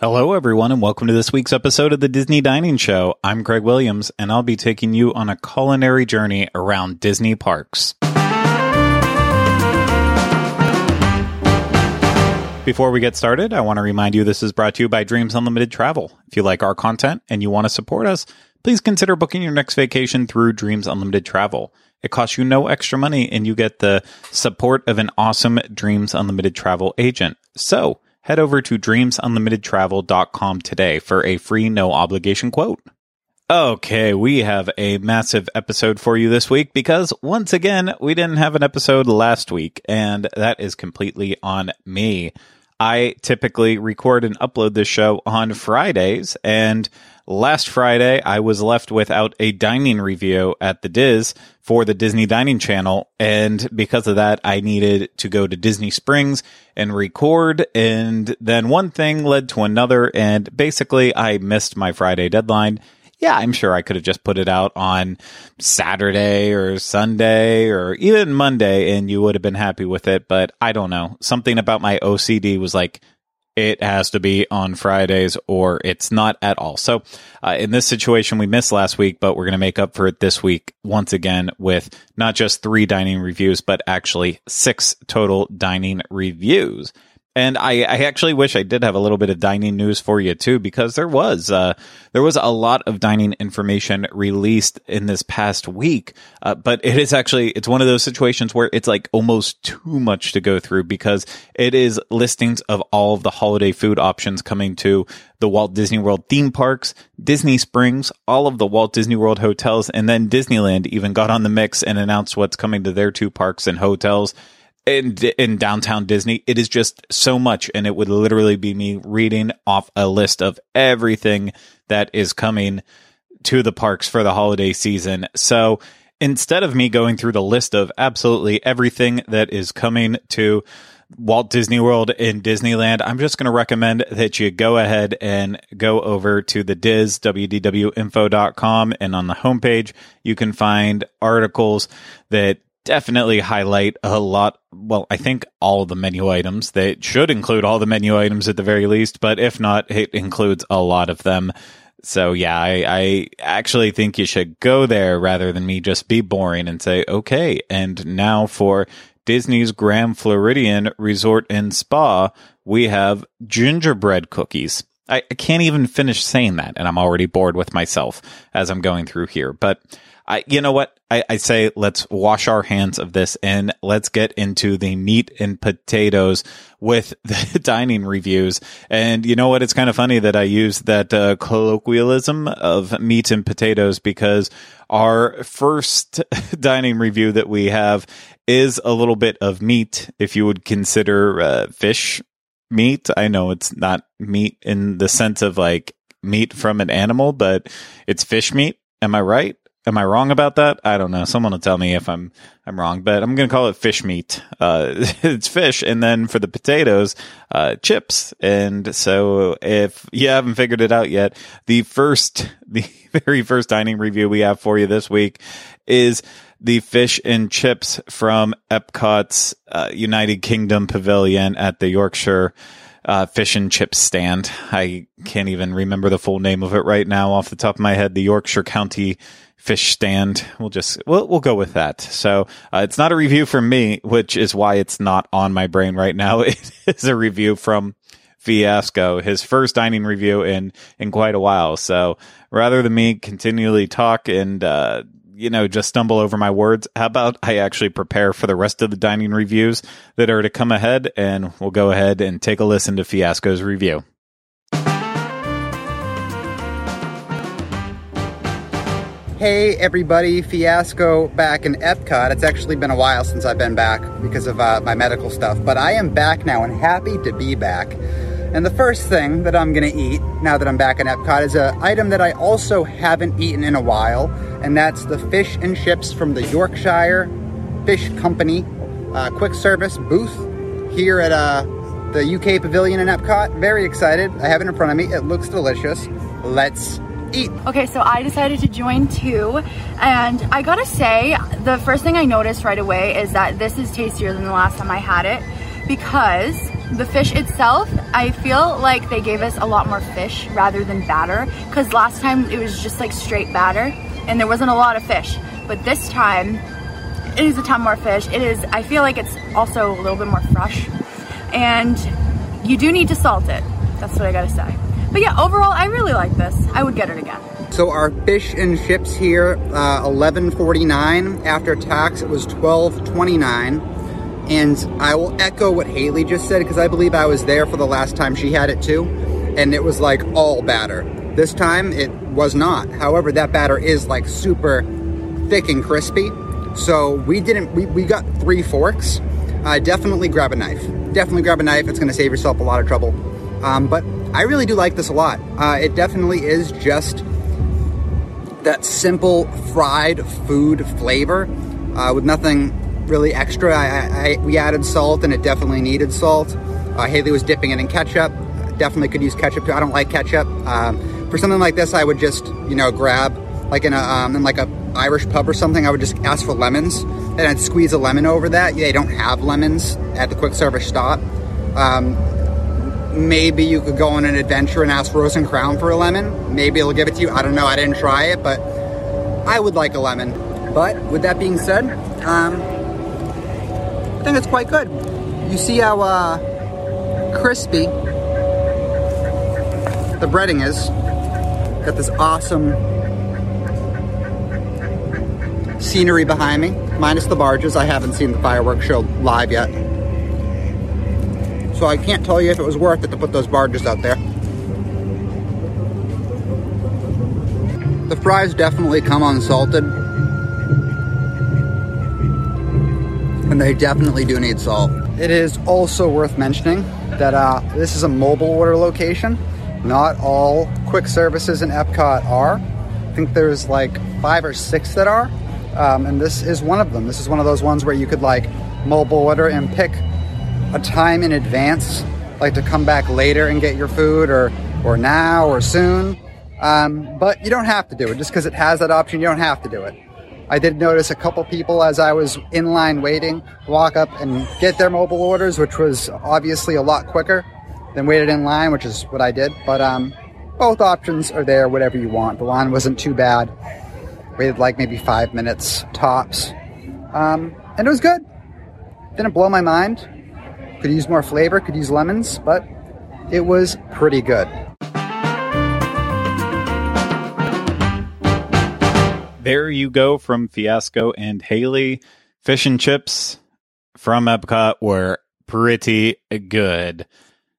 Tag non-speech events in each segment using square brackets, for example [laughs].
Hello, everyone, and welcome to this week's episode of the Disney Dining Show. I'm Craig Williams, and I'll be taking you on a culinary journey around Disney parks. Before we get started, I want to remind you this is brought to you by Dreams Unlimited Travel. If you like our content and you want to support us, please consider booking your next vacation through Dreams Unlimited Travel. It costs you no extra money, and you get the support of an awesome Dreams Unlimited Travel agent. So, head over to dreamsunlimitedtravel.com today for a free no obligation quote. Okay, we have a massive episode for you this week because once again, we didn't have an episode last week, and that is completely on me. I typically record and upload this show on Fridays, and last Friday I was left without a dining review at the DIS for the Disney Dining Channel, and because of that, I needed to go to Disney Springs and record, and then one thing led to another, and basically I missed my Friday deadline yeah, I'm sure I could have just put it out on Saturday or Sunday or even Monday and you would have been happy with it. But I don't know. Something about my OCD was like, it has to be on Fridays or it's not at all. So, uh, in this situation, we missed last week, but we're going to make up for it this week once again with not just three dining reviews, but actually six total dining reviews. And I, I, actually wish I did have a little bit of dining news for you too, because there was uh, there was a lot of dining information released in this past week. Uh, but it is actually it's one of those situations where it's like almost too much to go through because it is listings of all of the holiday food options coming to the Walt Disney World theme parks, Disney Springs, all of the Walt Disney World hotels, and then Disneyland even got on the mix and announced what's coming to their two parks and hotels in, in downtown Disney. It is just so much. And it would literally be me reading off a list of everything that is coming to the parks for the holiday season. So instead of me going through the list of absolutely everything that is coming to Walt Disney World in Disneyland, I'm just going to recommend that you go ahead and go over to the DIS, wdwinfo.com, and on the homepage, you can find articles that definitely highlight a lot. Well, I think all the menu items. They should include all the menu items at the very least, but if not, it includes a lot of them. So yeah, I, I actually think you should go there rather than me just be boring and say, okay, and now for Disney's Grand Floridian Resort and Spa, we have gingerbread cookies. I, I can't even finish saying that, and I'm already bored with myself as I'm going through here. But I, you know what? I, I say let's wash our hands of this and let's get into the meat and potatoes with [laughs] the dining reviews. And you know what? It's kind of funny that I use that uh, colloquialism of meat and potatoes because our first [laughs] dining review that we have is a little bit of meat, if you would consider uh, fish meat. I know it's not meat in the sense of like meat from an animal, but it's fish meat. Am I right? Am I wrong about that? I don't know. Someone will tell me if I'm I'm wrong, but I'm going to call it fish meat. Uh, [laughs] it's fish, and then for the potatoes, uh, chips. And so, if you haven't figured it out yet, the first, [laughs] the very first dining review we have for you this week is the fish and chips from Epcot's uh, United Kingdom Pavilion at the Yorkshire. Uh, fish and chip stand. I can't even remember the full name of it right now off the top of my head. The Yorkshire County fish stand. We'll just we'll we'll go with that. So uh, it's not a review from me, which is why it's not on my brain right now. [laughs] It is a review from Fiasco, his first dining review in in quite a while. So rather than me continually talk and uh, you know just stumble over my words, how about I actually prepare for the rest of the dining reviews that are to come ahead, and we'll go ahead and take a listen to Fiasco's review. Hey everybody, Fiasco back in Epcot. It's actually been a while since I've been back because of uh, my medical stuff, but I am back now and happy to be back. And the first thing that I'm gonna eat now that I'm back in Epcot is an item that I also haven't eaten in a while, and that's the fish and chips from the Yorkshire Fish Company uh, quick service booth here at uh, the UK Pavilion in Epcot. Very excited. I have it in front of me. It looks delicious. Let's eat. Okay, so I decided to join too, and I gotta say, the first thing I noticed right away is that this is tastier than the last time I had it. Because the fish itself, I feel like they gave us a lot more fish rather than batter because last time it was just like straight batter and there wasn't a lot of fish. But this time it is a ton more fish. It is, I feel like it's also a little bit more fresh and you do need to salt it. That's what I gotta say. But yeah, overall, I really like this. I would get it again. So our fish and chips here, uh, 11.49 after tax. It was 12.29. And I will echo what Haley just said because I believe I was there for the last time she had it too. And it was like all batter. This time it was not. However, that batter is like super thick and crispy. So we didn't, we, we got three forks. Uh, definitely grab a knife. Definitely grab a knife. It's going to save yourself a lot of trouble. Um, but I really do like this a lot. Uh, it definitely is just that simple fried food flavor uh, with nothing really extra. I, I, we added salt and it definitely needed salt. Uh, Haley was dipping it in ketchup. Definitely could use ketchup too. I don't like ketchup. Um, for something like this, I would just, you know, grab like in a um, in like a Irish pub or something. I would just ask for lemons and I'd squeeze a lemon over that. They don't have lemons at the quick service stop. Um, maybe you could go on an adventure and ask Rose and Crown for a lemon. Maybe it'll give it to you. I don't know. I didn't try it, but I would like a lemon. But with that being said, um, I think it's quite good. You see how uh, crispy the breading is. Got this awesome scenery behind me, minus the barges. I haven't seen the fireworks show live yet. So I can't tell you if it was worth it to put those barges out there. The fries definitely come unsalted. And they definitely do need salt. It is also worth mentioning that uh, this is a mobile order location. Not all quick services in Epcot are. I think there's like five or six that are. Um, and this is one of them. This is one of those ones where you could like mobile order and pick a time in advance, like to come back later and get your food or, or now or soon. Um, but you don't have to do it just because it has that option. You don't have to do it. I did notice a couple people as I was in line waiting walk up and get their mobile orders, which was obviously a lot quicker than waited in line, which is what I did. But um, both options are there, whatever you want. The line wasn't too bad. Waited like maybe five minutes tops, um, and it was good. Didn't blow my mind. Could use more flavor, could use lemons, but it was pretty good. There you go from Fiasco and Haley. Fish and chips from Epcot were pretty good.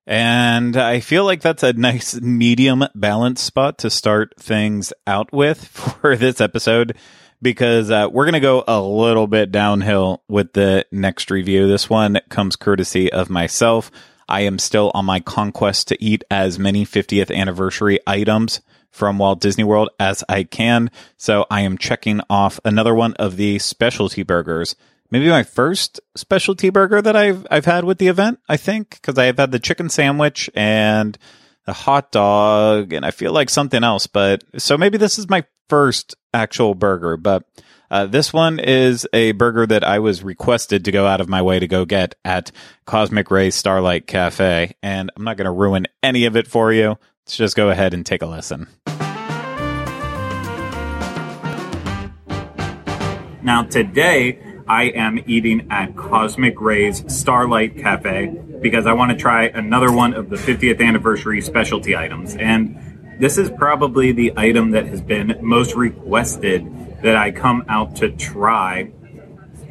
And I feel like that's a nice medium balance spot to start things out with [laughs] for this episode because uh, we're going to go a little bit downhill with the next review. This one comes courtesy of myself. I am still on my conquest to eat as many 50th anniversary items from Walt Disney World as I can. So I am checking off another one of the specialty burgers. Maybe my first specialty burger that I've I've had with the event, I think, because I have had the chicken sandwich and the hot dog and I feel like something else, but so maybe this is my first actual burger, but uh, this one is a burger that I was requested to go out of my way to go get at Cosmic Ray Starlight Cafe, and I'm not going to ruin any of it for you. Let's just go ahead and take a listen. Now, today I am eating at Cosmic Ray's Starlight Cafe because I want to try another one of the 50th anniversary specialty items. And this is probably the item that has been most requested that I come out to try.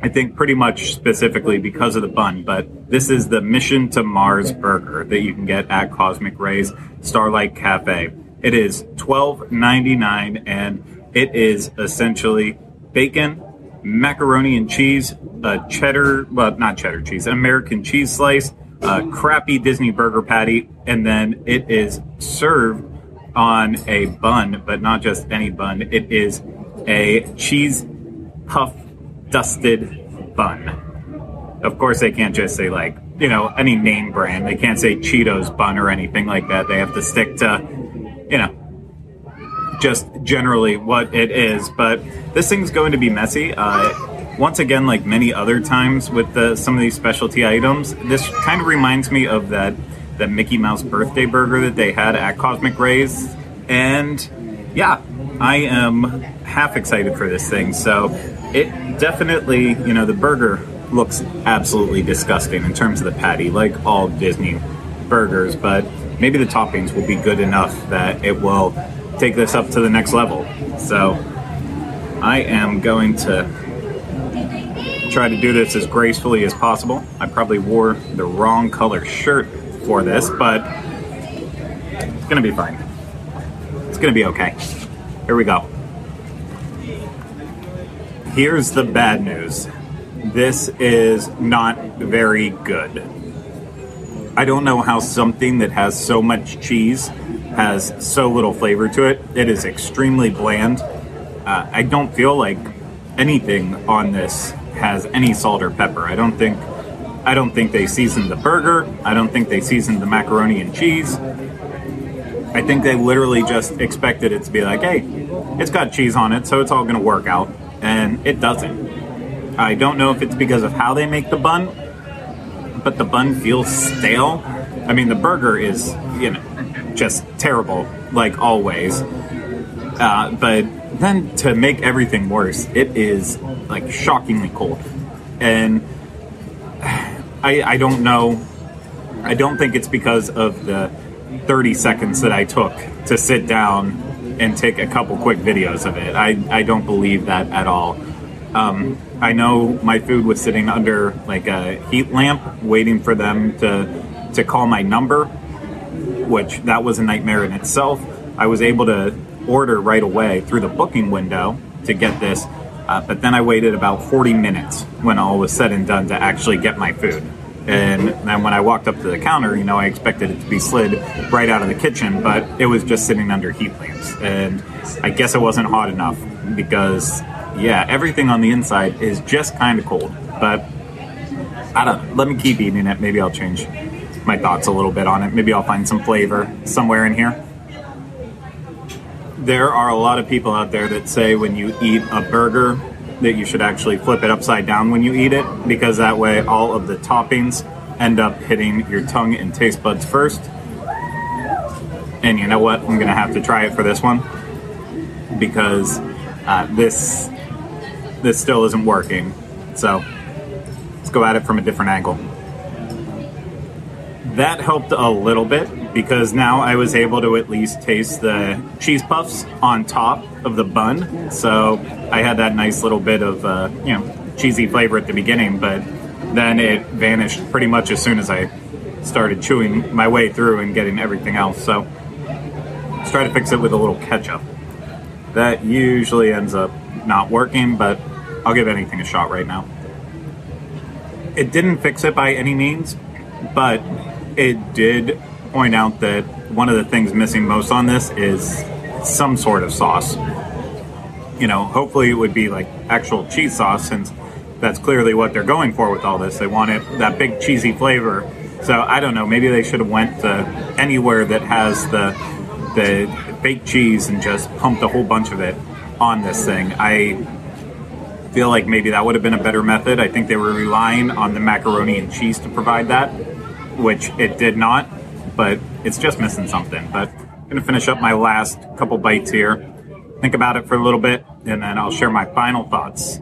I think pretty much specifically because of the bun, but this is the Mission to Mars burger that you can get at Cosmic Ray's Starlight Cafe. It is $12.99 and it is essentially bacon, macaroni and cheese, a cheddar, well, not cheddar cheese, an American cheese slice, a crappy Disney burger patty, and then it is served on a bun, but not just any bun. It is a cheese puff dusted bun. Of course, they can't just say like you know any name brand. They can't say Cheetos bun or anything like that. They have to stick to you know just generally what it is. But this thing's going to be messy. Uh, once again, like many other times with the, some of these specialty items, this kind of reminds me of that that Mickey Mouse birthday burger that they had at Cosmic Rays, and yeah, I am half excited for this thing. So it definitely, you know, the burger looks absolutely disgusting in terms of the patty, like all Disney burgers, but maybe the toppings will be good enough that it will take this up to the next level. So I am going to try to do this as gracefully as possible. I probably wore the wrong color shirt for this, but it's gonna be fine. It's gonna be okay. Here we go. Here's the bad news. This is not very good. I don't know how something that has so much cheese has so little flavor to it. It is extremely bland. Uh, I don't feel like anything on this has any salt or pepper. I don't think I don't think they seasoned the burger. I don't think they seasoned the macaroni and cheese. I think they literally just expected it to be like, hey, it's got cheese on it, so it's all going to work out. And it doesn't. I don't know if it's because of how they make the bun, but the bun feels stale. I mean, the burger is, you know, just terrible, like always. Uh, but then to make everything worse, it is like shockingly cold. And I, I don't know. I don't think it's because of the 30 seconds that I took to sit down and take a couple quick videos of it. I, I don't believe that at all. Um, I know my food was sitting under like a heat lamp, waiting for them to to call my number, which that was a nightmare in itself. I was able to order right away through the booking window to get this, uh, but then I waited about 40 minutes when all was said and done to actually get my food. And then when I walked up to the counter, you know, I expected it to be slid right out of the kitchen, but it was just sitting under heat lamps. And I guess it wasn't hot enough because, yeah, everything on the inside is just kind of cold. But I don't know. Let me keep eating it. Maybe I'll change my thoughts a little bit on it. Maybe I'll find some flavor somewhere in here. There are a lot of people out there that say when you eat a burger that you should actually flip it upside down when you eat it because that way all of the toppings end up hitting your tongue and taste buds first. And you know what? I'm gonna have to try it for this one because uh, this this still isn't working. So let's go at it from a different angle. That helped a little bit because now I was able to at least taste the cheese puffs on top of the bun. So I had that nice little bit of uh, you know cheesy flavor at the beginning, but then it vanished pretty much as soon as I started chewing my way through and getting everything else. So let's try to fix it with a little ketchup. That usually ends up not working, but I'll give anything a shot right now. It didn't fix it by any means, but it did point out that one of the things missing most on this is some sort of sauce. You know, hopefully it would be like actual cheese sauce since that's clearly what they're going for with all this. They want it that big cheesy flavor. So I don't know, maybe they should have went to anywhere that has the the fake cheese and just pumped a whole bunch of it on this thing. I feel like maybe that would have been a better method. I think they were relying on the macaroni and cheese to provide that, which it did not, but it's just missing something. But I'm going to finish up my last couple bites here, think about it for a little bit, and then I'll share my final thoughts.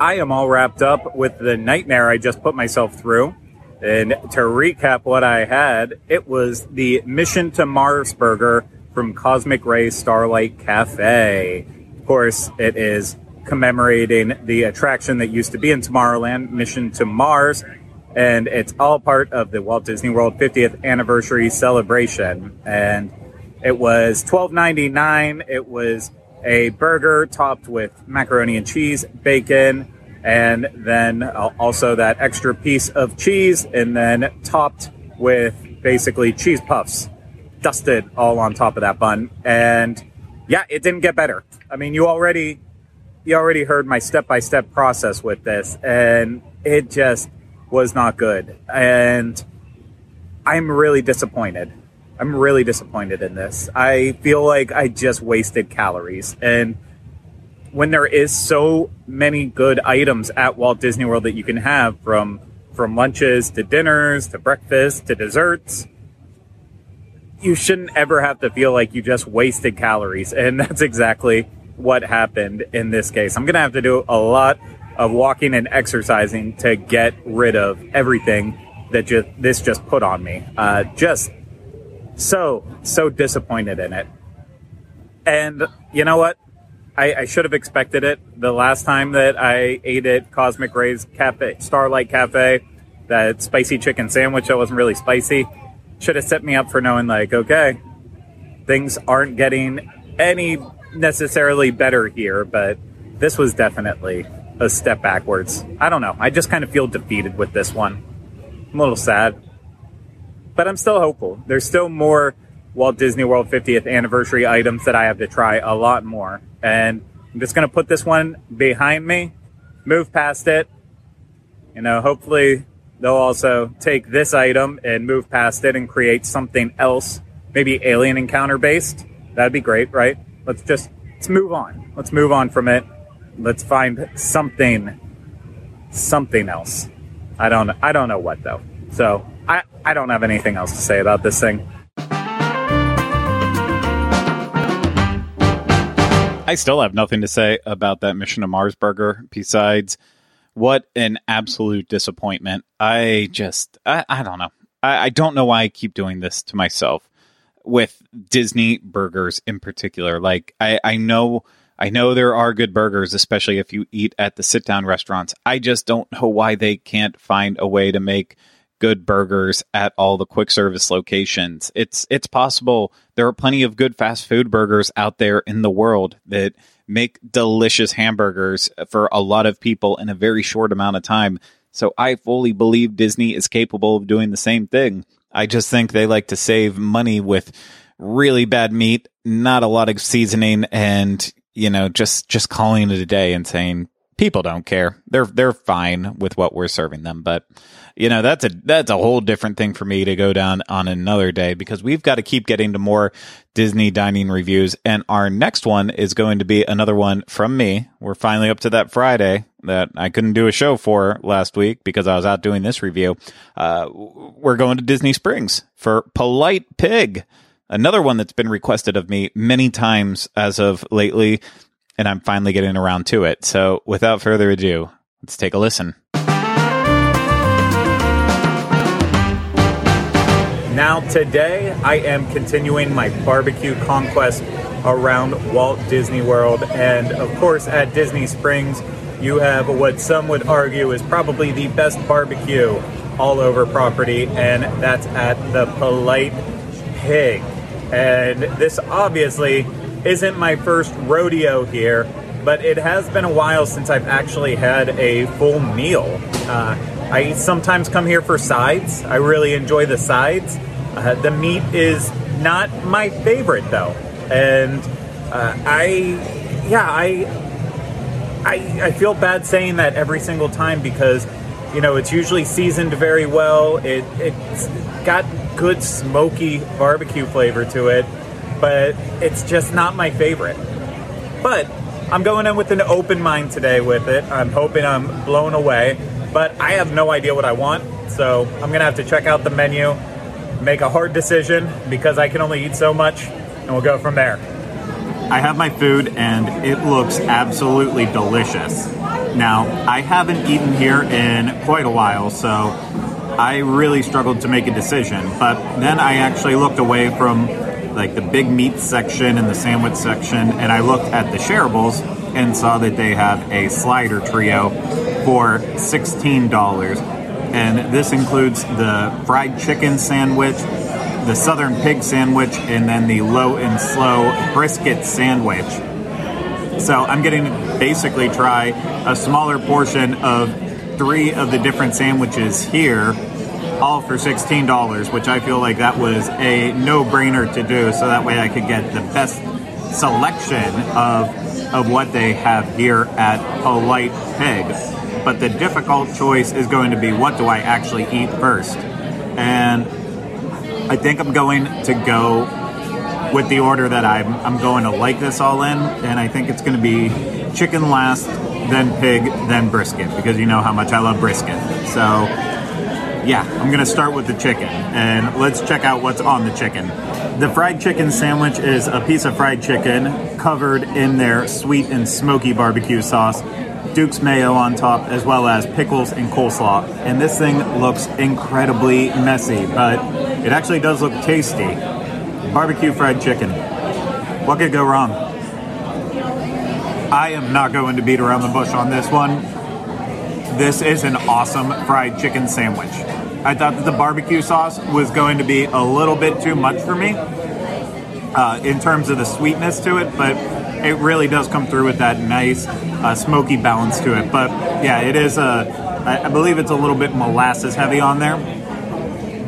I am all wrapped up with the nightmare I just put myself through. And to recap what I had, it was the Mission to Mars burger from Cosmic Ray Starlight Cafe. Of course, it is commemorating the attraction that used to be in Tomorrowland, Mission to Mars, and it's all part of the Walt Disney World 50th anniversary celebration. And it was $12.99. It was a burger topped with macaroni and cheese, bacon, and then also that extra piece of cheese, and then topped with basically cheese puffs, dusted all on top of that bun. And yeah, it didn't get better. I mean, you already you already heard my step by step process with this, and it just was not good. And I'm really disappointed. I'm really disappointed in this. I feel like I just wasted calories. And when there is so many good items at Walt Disney World that you can have from from lunches to dinners to breakfast to desserts you shouldn't ever have to feel like you just wasted calories and [laughs] that's exactly what happened in this case. I'm going to have to do a lot of walking and exercising to get rid of everything that just this just put on me. Uh, just so so disappointed in it. And you know what? I, I, should have expected it. The last time that I ate at Cosmic Rays Cafe, Starlight Cafe, that spicy chicken sandwich that wasn't really spicy, should have set me up for knowing like, okay, things aren't getting any necessarily better here, but this was definitely a step backwards. I don't know. I just kind of feel defeated with this one. I'm a little sad, but I'm still hopeful. There's still more Walt Disney World 50th anniversary items that I have to try a lot more. And I'm just going to put this one behind me, move past it. You know, hopefully they'll also take this item and move past it and create something else, maybe alien encounter based. That'd be great, right? Let's just let's move on. Let's move on from it. Let's find something something else. I don't I don't know what though. So I, I don't have anything else to say about this thing. I still have nothing to say about that Mission to Mars burger besides what an absolute disappointment. I just I, I don't know. I, I don't know why I keep doing this to myself with Disney burgers in particular. Like I, I know I know there are good burgers, especially if you eat at the sit down restaurants. I just don't know why they can't find a way to make good burgers at all the quick service locations. It's it's possible. There are plenty of good fast food burgers out there in the world that make delicious hamburgers for a lot of people in a very short amount of time. So I fully believe Disney is capable of doing the same thing. I just think they like to save money with really bad meat, not a lot of seasoning, and you know, just just calling it a day and saying people don't care. They're they're fine with what we're serving them, but you know that's a that's a whole different thing for me to go down on another day because we've got to keep getting to more Disney dining reviews and our next one is going to be another one from me. We're finally up to that Friday that I couldn't do a show for last week because I was out doing this review. Uh, we're going to Disney Springs for Polite Pig, another one that's been requested of me many times as of lately, and I'm finally getting around to it. So without further ado, let's take a listen. Now, today I am continuing my barbecue conquest around Walt Disney World, and of course, at Disney Springs, you have what some would argue is probably the best barbecue all over property, and that's at the Polite Pig. And this obviously isn't my first rodeo here, but it has been a while since I've actually had a full meal. Uh, I sometimes come here for sides. I really enjoy the sides. Uh, the meat is not my favorite though, and uh, I, yeah, I I, I feel bad saying that every single time because you know it's usually seasoned very well. It it's got good smoky barbecue flavor to it, but it's just not my favorite. But I'm going in with an open mind today with it. I'm hoping I'm blown away, but I have no idea what I want, so I'm gonna have to check out the menu, make a hard decision because I can only eat so much, and we'll go from there. I have my food and it looks absolutely delicious. Now, I haven't eaten here in quite a while, so I really struggled to make a decision. But then I actually looked away from like the big meat section and the sandwich section, and I looked at the shareables and saw that they have a slider trio for $16. And this includes the fried chicken sandwich, the Southern Pig Sandwich, and then the Low and Slow Brisket Sandwich. So I'm getting to basically try a smaller portion of three of the different sandwiches here, all for $16, which I feel like that was a no brainer to do, so that way I could get the best selection of, of what they have here at Polite Pig. But the difficult choice is going to be what do I actually eat first? And I think I'm going to go with the order that I'm, I'm going to like this all in, and I think it's going to be chicken last, then pig, then brisket, because you know how much I love brisket. So, yeah, I'm gonna start with the chicken, and let's check out what's on the chicken. The fried chicken sandwich is a piece of fried chicken covered in their sweet and smoky barbecue sauce, Duke's mayo on top, as well as pickles and coleslaw. And this thing looks incredibly messy, but it actually does look tasty. Barbecue fried chicken. What could go wrong? I am not going to beat around the bush on this one. This is an awesome fried chicken sandwich. I thought that the barbecue sauce was going to be a little bit too much for me uh, in terms of the sweetness to it, but it really does come through with that nice uh, smoky balance to it. But yeah, it is a, I I believe it's a little bit molasses heavy on there,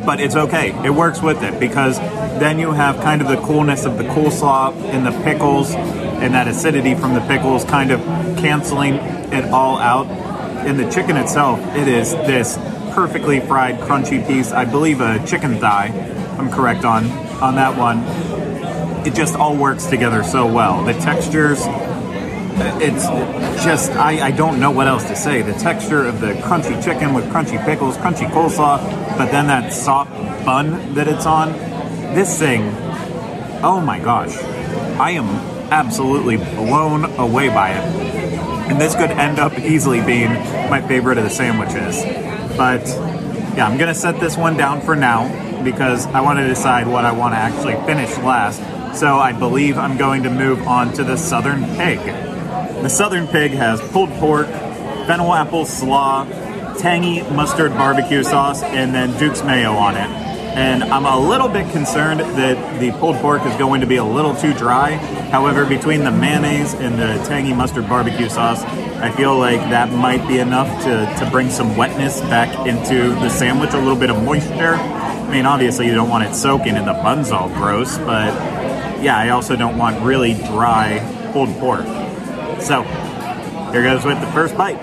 but it's okay. It works with it because then you have kind of the coolness of the coleslaw and the pickles and that acidity from the pickles kind of canceling it all out. In the chicken itself, it is this perfectly fried, crunchy piece. I believe a chicken thigh. I'm correct on on that one. It just all works together so well. The textures, it's just I, I don't know what else to say. The texture of the crunchy chicken with crunchy pickles, crunchy coleslaw, but then that soft bun that it's on. This thing, oh my gosh, I am absolutely blown away by it. And this could end up easily being my favorite of the sandwiches. But yeah, I'm gonna set this one down for now because I want to decide what I want to actually finish last. So I believe I'm going to move on to the Southern Pig. The Southern Pig has pulled pork, fennel apple slaw, tangy mustard barbecue sauce, and then Duke's mayo on it. And I'm a little bit concerned that the pulled pork is going to be a little too dry. However, between the mayonnaise and the tangy mustard barbecue sauce, I feel like that might be enough to, to bring some wetness back into the sandwich, a little bit of moisture. I mean, obviously, you don't want it soaking and the bun's all gross, but yeah, I also don't want really dry pulled pork. So, here goes with the first bite.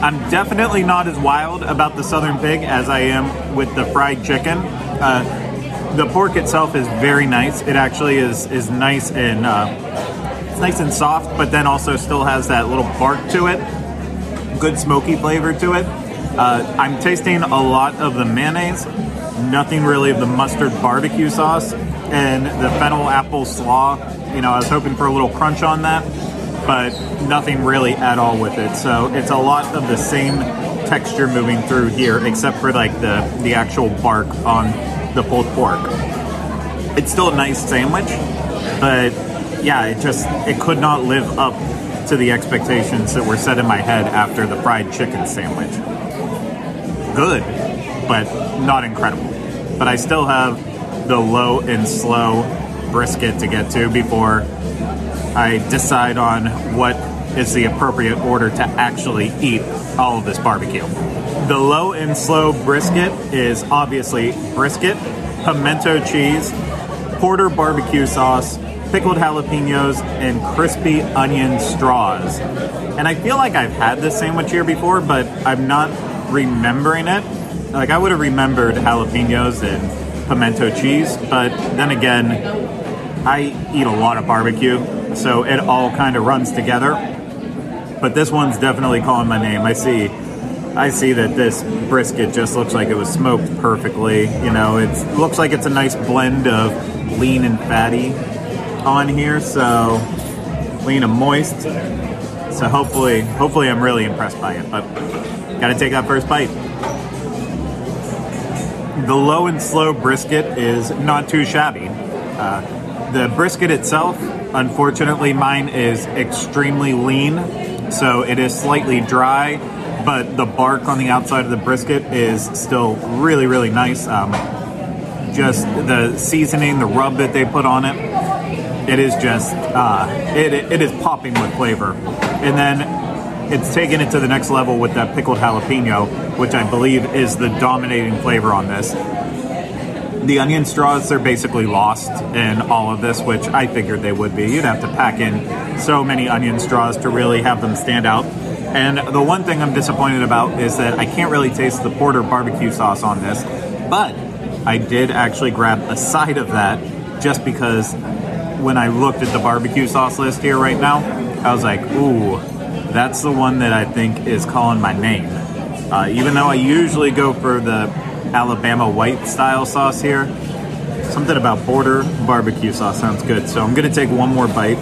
I'm definitely not as wild about the southern pig as I am with the fried chicken. Uh, the pork itself is very nice. It actually is is nice and uh, it's nice and soft, but then also still has that little bark to it. Good smoky flavor to it. Uh, I'm tasting a lot of the mayonnaise, nothing really of the mustard barbecue sauce, and the fennel apple slaw. You know, I was hoping for a little crunch on that but nothing really at all with it. So it's a lot of the same texture moving through here, except for like the the actual bark on the pulled pork. It's still a nice sandwich, but yeah, it just it could not live up to the expectations that were set in my head after the fried chicken sandwich. Good, but not incredible. But I still have the low and slow brisket to get to before I decide on what is the appropriate order to actually eat all of this barbecue. The low and slow brisket is obviously brisket, pimento cheese, porter barbecue sauce, pickled jalapenos, and crispy onion straws. And I feel like I've had this sandwich here before, but I'm not remembering it. Like I would have remembered jalapenos and pimento cheese, but then again, I eat a lot of barbecue, so it all kind of runs together. But this one's definitely calling my name. I see, I see that this brisket just looks like it was smoked perfectly. You know, it looks like it's a nice blend of lean and fatty on here. So lean and moist. So hopefully, hopefully, I'm really impressed by it. But gotta take that first bite. The low and slow brisket is not too shabby. Uh, the brisket itself, unfortunately, mine is extremely lean, so it is slightly dry, but the bark on the outside of the brisket is still really, really nice. Um, just the seasoning, the rub that they put on it, it is just, uh, it, it is popping with flavor. And then it's taken it to the next level with that pickled jalapeno, which I believe is the dominating flavor on this. The onion straws are basically lost in all of this, which I figured they would be. You'd have to pack in so many onion straws to really have them stand out. And the one thing I'm disappointed about is that I can't really taste the porter barbecue sauce on this, but I did actually grab a side of that just because when I looked at the barbecue sauce list here right now, I was like, ooh, that's the one that I think is calling my name. Uh, even though I usually go for the Alabama white style sauce here, something about porter barbecue sauce sounds good. So I'm gonna take one more bite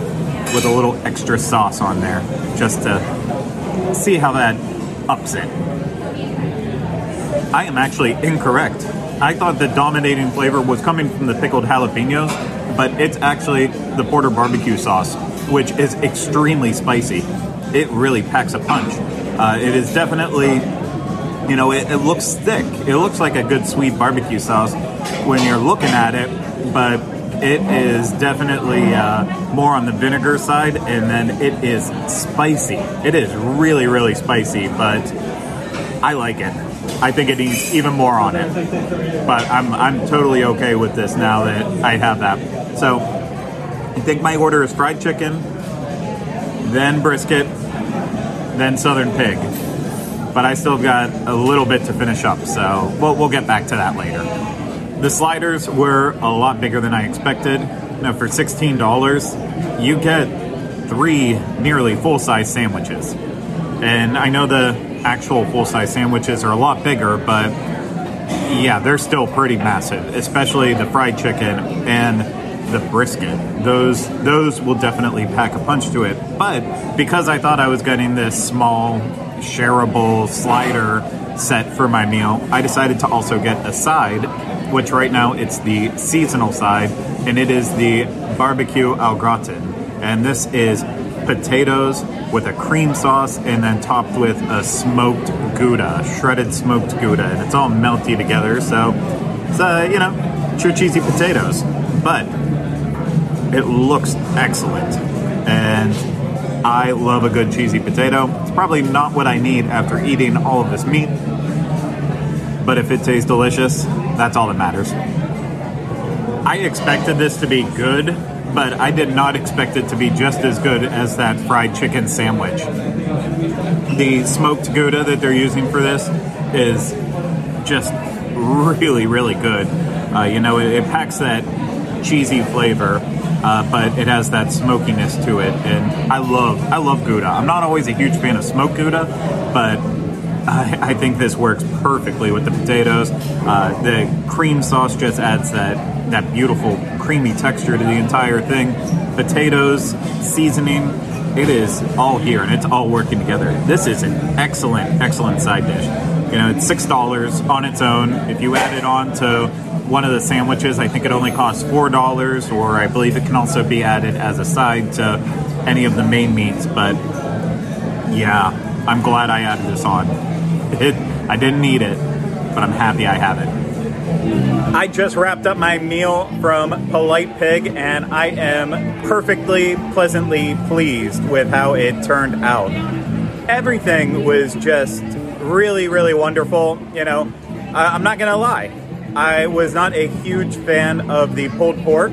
with a little extra sauce on there just to see how that ups it. I am actually incorrect. I thought the dominating flavor was coming from the pickled jalapenos, but it's actually the porter barbecue sauce, which is extremely spicy. It really packs a punch. Uh, it is definitely, you know, it, it looks thick. It looks like a good sweet barbecue sauce when you're looking at it, but it is definitely uh, more on the vinegar side, and then it is spicy. It is really, really spicy, but I like it. I think it needs even more on it. But I'm, I'm totally okay with this now that I have that. So I think my order is fried chicken, then brisket, then southern pig. But I still got a little bit to finish up, so we'll, we'll get back to that later. The sliders were a lot bigger than I expected. Now, for $16, you get three nearly full size sandwiches. And I know the actual full size sandwiches are a lot bigger, but yeah, they're still pretty massive, especially the fried chicken and the brisket. Those those will definitely pack a punch to it. But because I thought I was getting this small shareable slider set for my meal, I decided to also get a side, which right now it's the seasonal side, and it is the barbecue au gratin. And this is potatoes with a cream sauce and then topped with a smoked Gouda, shredded smoked Gouda, and it's all melty together. So it's, uh, you know, true cheesy potatoes. But it looks excellent. And I love a good cheesy potato. It's probably not what I need after eating all of this meat. But if it tastes delicious, that's all that matters. I expected this to be good, but I did not expect it to be just as good as that fried chicken sandwich. The smoked Gouda that they're using for this is just really, really good. Uh, you know, it, it, packs that cheesy flavor, uh, but it has that smokiness to it, and I love, I love Gouda. I'm not always a huge fan of smoked Gouda, but I, I think this works perfectly with the potatoes. Uh, the cream sauce just adds that that beautiful creamy texture to the entire thing. Potatoes, seasoning, it is all here and it's all working together. This is an excellent, excellent side dish. You know, it's six dollars on its own. If you add it on to one of the sandwiches, I think it only costs four dollars, or I believe it can also be added as a side to any of the main meats. But yeah, I'm glad I added this on. It, [laughs] I didn't need it, but I'm happy I have it. I just wrapped up my meal from Polite Pig, and I am perfectly, pleasantly pleased with how it turned out. Everything was just really, really wonderful. You know, I'm not gonna lie, I was not a huge fan of the pulled pork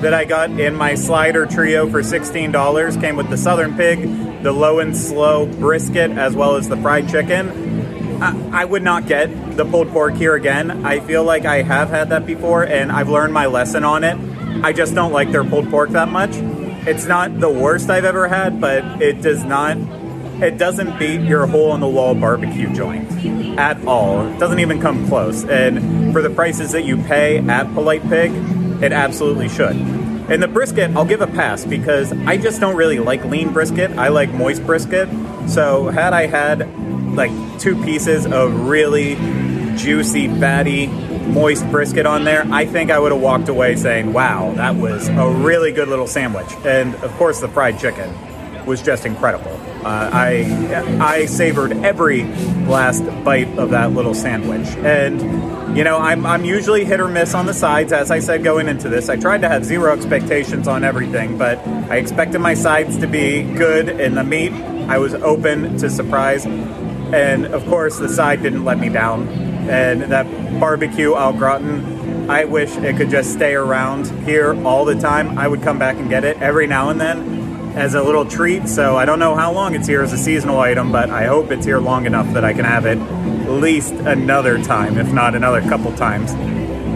that I got in my slider trio for $16. Came with the Southern Pig, the low and slow brisket, as well as the fried chicken. I, I would not get the pulled pork here again. I feel like I have had that before and I've learned my lesson on it. I just don't like their pulled pork that much. It's not the worst I've ever had, but it does not it doesn't beat your hole in the wall barbecue joint at all. It doesn't even come close. And for the prices that you pay at Polite Pig, it absolutely should. And the brisket, I'll give a pass because I just don't really like lean brisket. I like moist brisket. So had I had like two pieces of really juicy, fatty, moist brisket on there, I think I would have walked away saying, wow, that was a really good little sandwich. And of course, the fried chicken was just incredible. Uh, I I savored every last bite of that little sandwich, and you know I'm I'm usually hit or miss on the sides. As I said going into this, I tried to have zero expectations on everything, but I expected my sides to be good, and the meat I was open to surprise. And of course, the side didn't let me down. And that barbecue au gratin, I wish it could just stay around here all the time. I would come back and get it every now and then as a little treat. So I don't know how long it's here as a seasonal item, but I hope it's here long enough that I can have it at least another time, if not another couple times.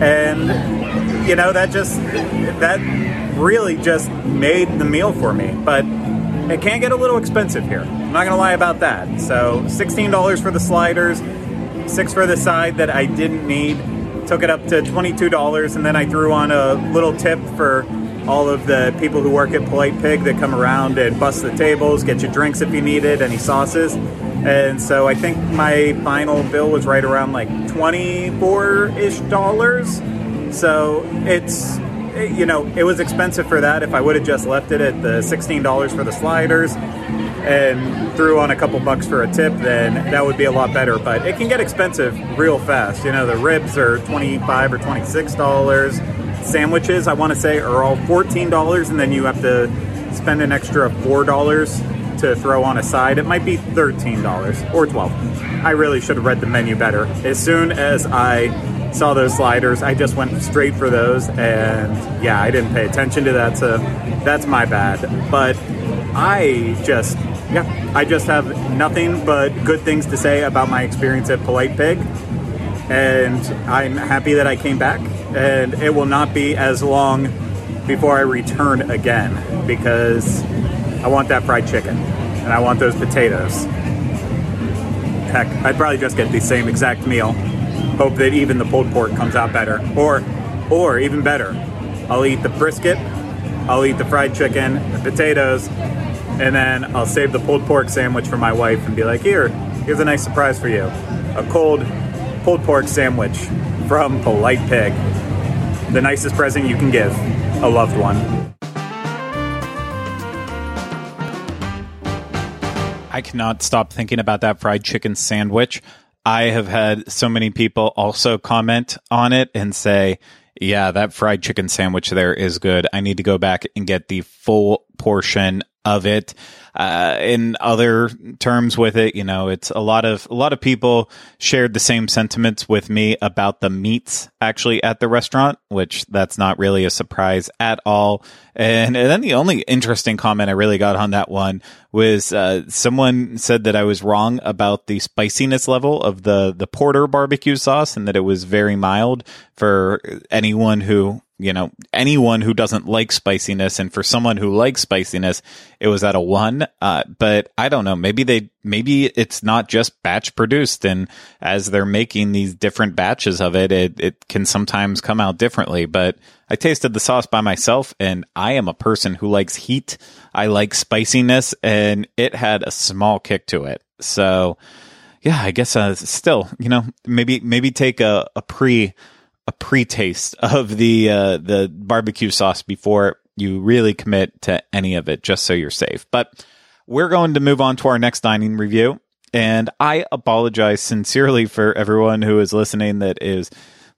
And you know that just that really just made the meal for me. But it can get a little expensive here. I'm not gonna lie about that. So $16 for the sliders, six for the side that I didn't need. Took it up to $22, and then I threw on a little tip for all of the people who work at Polite Pig that come around and bust the tables, get you drinks if you need it, any sauces. And so I think my final bill was right around like 24 ish dollars. So it's, you know, it was expensive for that. If I would have just left it at the $16 for the sliders and threw on a couple bucks for a tip, then that would be a lot better. But it can get expensive real fast. You know, the ribs are 25 or $26. Sandwiches, I want to say, are all $14, and then you have to spend an extra $4 to throw on a side. It might be $13 or 12 I really should have read the menu better. As soon as I saw those sliders, I just went straight for those, and yeah, I didn't pay attention to that, so that's my bad. But I just, yeah, I just have nothing but good things to say about my experience at Polite Pig, and I'm happy that I came back, and it will not be as long before I return again because I want that fried chicken and I want those potatoes. Heck, I'd probably just get the same exact meal. Hope that even the pulled pork comes out better. Or, or even better, I'll eat the brisket, I'll eat the fried chicken, the potatoes, and then I'll save the pulled pork sandwich for my wife and be like, here, here's a nice surprise for you. A cold pulled pork sandwich from Polite Pig. The nicest present you can give a loved one. I cannot stop thinking about that fried chicken sandwich. I have had so many people also comment on it and say, yeah, that fried chicken sandwich there is good. I need to go back and get the full portion of it. Uh, in other terms with it, you know, it's a lot of, a lot of people shared the same sentiments with me about the meats actually at the restaurant, which that's not really a surprise at all. And, and then the only interesting comment I really got on that one was, uh, someone said that I was wrong about the spiciness level of the, the porter barbecue sauce and that it was very mild for anyone who you know, anyone who doesn't like spiciness. And for someone who likes spiciness, it was at a one. Uh, but I don't know. Maybe they, maybe it's not just batch produced. And as they're making these different batches of it, it, it can sometimes come out differently. But I tasted the sauce by myself and I am a person who likes heat. I like spiciness and it had a small kick to it. So yeah, I guess, uh, still, you know, maybe, maybe take a, a pre, a pre-taste of the uh, the barbecue sauce before you really commit to any of it, just so you're safe. But we're going to move on to our next dining review, and I apologize sincerely for everyone who is listening that is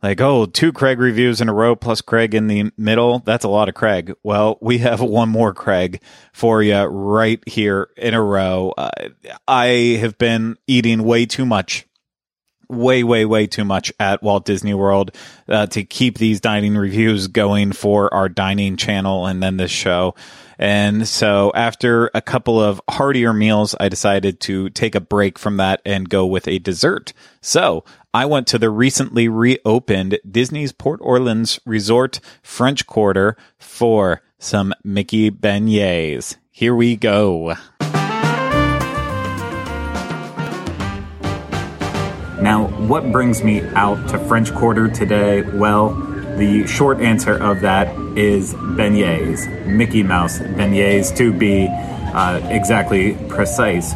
like, oh, two Craig reviews in a row plus Craig in the middle. That's a lot of Craig. Well, we have [laughs] one more Craig for you right here in a row. Uh, I have been eating way too much way, way, way too much at Walt Disney World uh, to keep these dining reviews going for our dining channel and then this show. And so after a couple of heartier meals, I decided to take a break from that and go with a dessert. So I went to the recently reopened Disney's Port Orleans Resort French Quarter for some Mickey beignets. Here we go. Now, what brings me out to French Quarter today? Well, the short answer of that is beignets, Mickey Mouse beignets to be uh, exactly precise.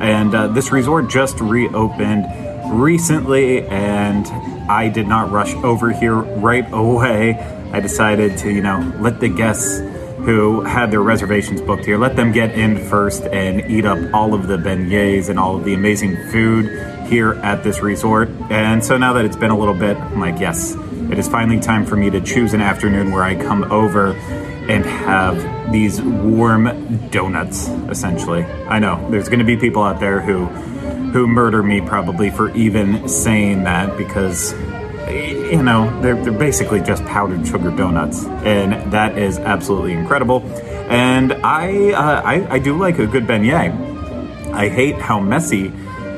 And uh, this resort just reopened recently, and I did not rush over here right away. I decided to, you know, let the guests who had their reservations booked here, let them get in first and eat up all of the beignets and all of the amazing food here at this resort. And so now that it's been a little bit, I'm like, yes, it is finally time for me to choose an afternoon where I come over and have these warm donuts, essentially. I know there's going to be people out there who who murder me probably for even saying that because you know they're, they're basically just powdered sugar donuts and that is absolutely incredible and i uh, I, I do like a good beignet i hate how messy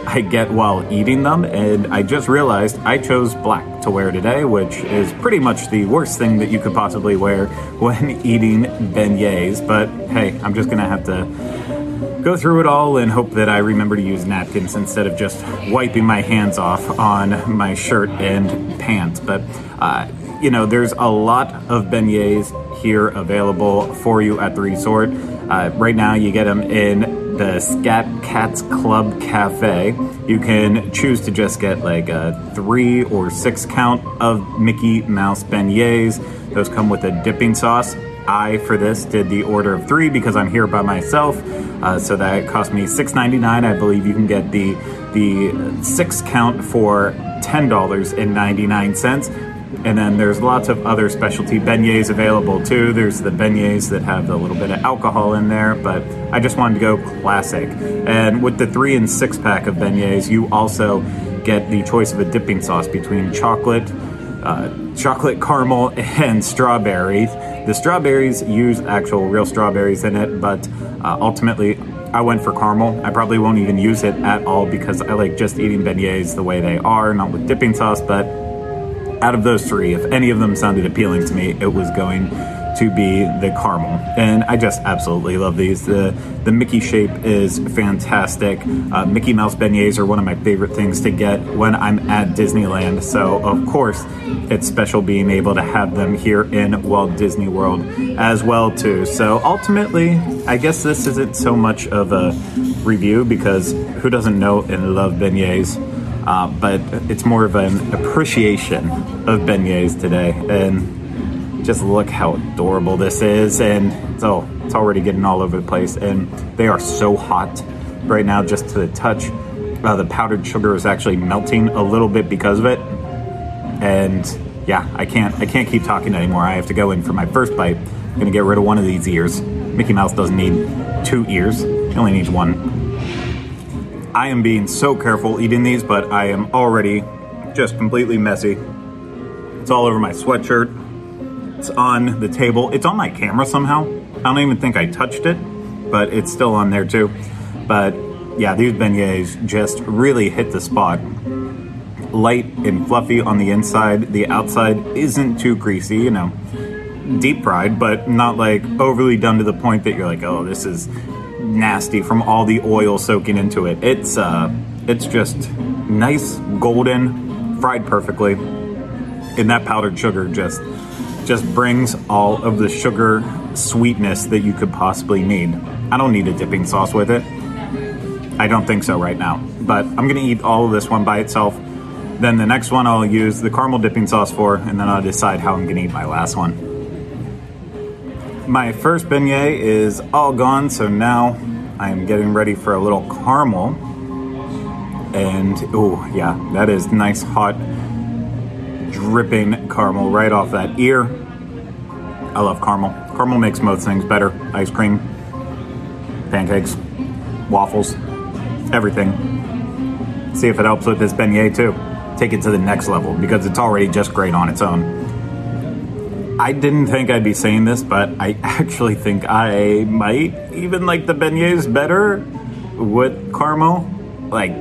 I get while eating them, and I just realized I chose black to wear today, which is pretty much the worst thing that you could possibly wear when [laughs] eating beignets. But hey, I'm just gonna have to go through it all and hope that I remember to use napkins instead of just wiping my hands off on my shirt and pants. But, uh, you know, there's a lot of beignets here available for you at the resort. Uh, right now, you get them in the Scat Cats Club Cafe. You can choose to just get like a three or six count of Mickey Mouse beignets. Those come with a dipping sauce. I, for this, did the order of three because I'm here by myself. Uh, so that cost me $6.99. I believe you can get the the six count for $10.99. And then there's lots of other specialty beignets available too. There's the beignets that have a little bit of alcohol in there, but I just wanted to go classic. And with the three and six pack of beignets, you also get the choice of a dipping sauce between chocolate, uh, chocolate caramel, [laughs] and strawberries. The strawberries use actual real strawberries in it, but uh, ultimately I went for caramel. I probably won't even use it at all because I like just eating beignets the way they are, not with dipping sauce, but out of those three, if any of them sounded appealing to me, it was going to be the caramel. And I just absolutely love these. The the Mickey shape is fantastic. Uh, Mickey Mouse beignets are one of my favorite things to get when I'm at Disneyland. So of course, it's special being able to have them here in Walt Disney World as well too. So ultimately, I guess this isn't so much of a review because who doesn't know and love beignets? Uh, but it's more of an appreciation of beignets today. And just look how adorable this is. And so it's already getting all over the place. And they are so hot right now, just to the touch. Uh, the powdered sugar is actually melting a little bit because of it. And yeah, I can't I can't keep talking anymore. I have to go in for my first bite. I'm gonna get rid of one of these ears. Mickey Mouse doesn't need two ears; he only needs one. I am being so careful eating these, but I am already just completely messy. It's all over my sweatshirt. It's on the table. It's on my camera somehow. I don't even think I touched it, but it's still on there too. But yeah, these beignets just really hit the spot. Light and fluffy on the inside. The outside isn't too greasy, you know, deep fried, but not like overly done to the point that you're like, oh, this is nasty from all the oil soaking into it. It's uh, it's just nice, golden, fried perfectly, and that powdered sugar just just brings all of the sugar sweetness that you could possibly need. I don't need a dipping sauce with it. I don't think so right now. But I'm gonna eat all of this one by itself. Then the next one I'll use the caramel dipping sauce for, and then I'll decide how I'm gonna eat my last one. My first beignet is all gone, so now I'm getting ready for a little caramel. And oh, yeah, that is nice, hot, dripping caramel right off that ear. I love caramel. Caramel makes most things better ice cream, pancakes, waffles, everything. See if it helps with this beignet too. Take it to the next level because it's already just great on its own. I didn't think I'd be saying this, but I [laughs] actually think I might even like the beignets better with caramel. Like,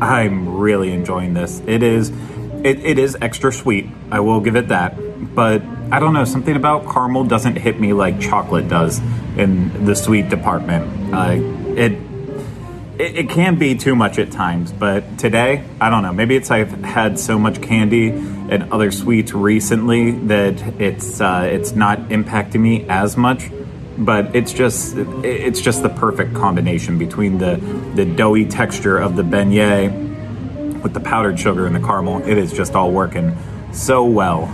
I'm really enjoying this. It is, it, it is extra sweet. I will give it that. But I don't know, something about caramel doesn't hit me like chocolate does in the sweet department. Uh, it, it, it can be too much at times, but today, I don't know. Maybe it's I've had so much candy and other sweets recently that it's uh, it's not impacting me as much. But it's just it's just the perfect combination between the the doughy texture of the beignet with the powdered sugar and the caramel. It is just all working so well.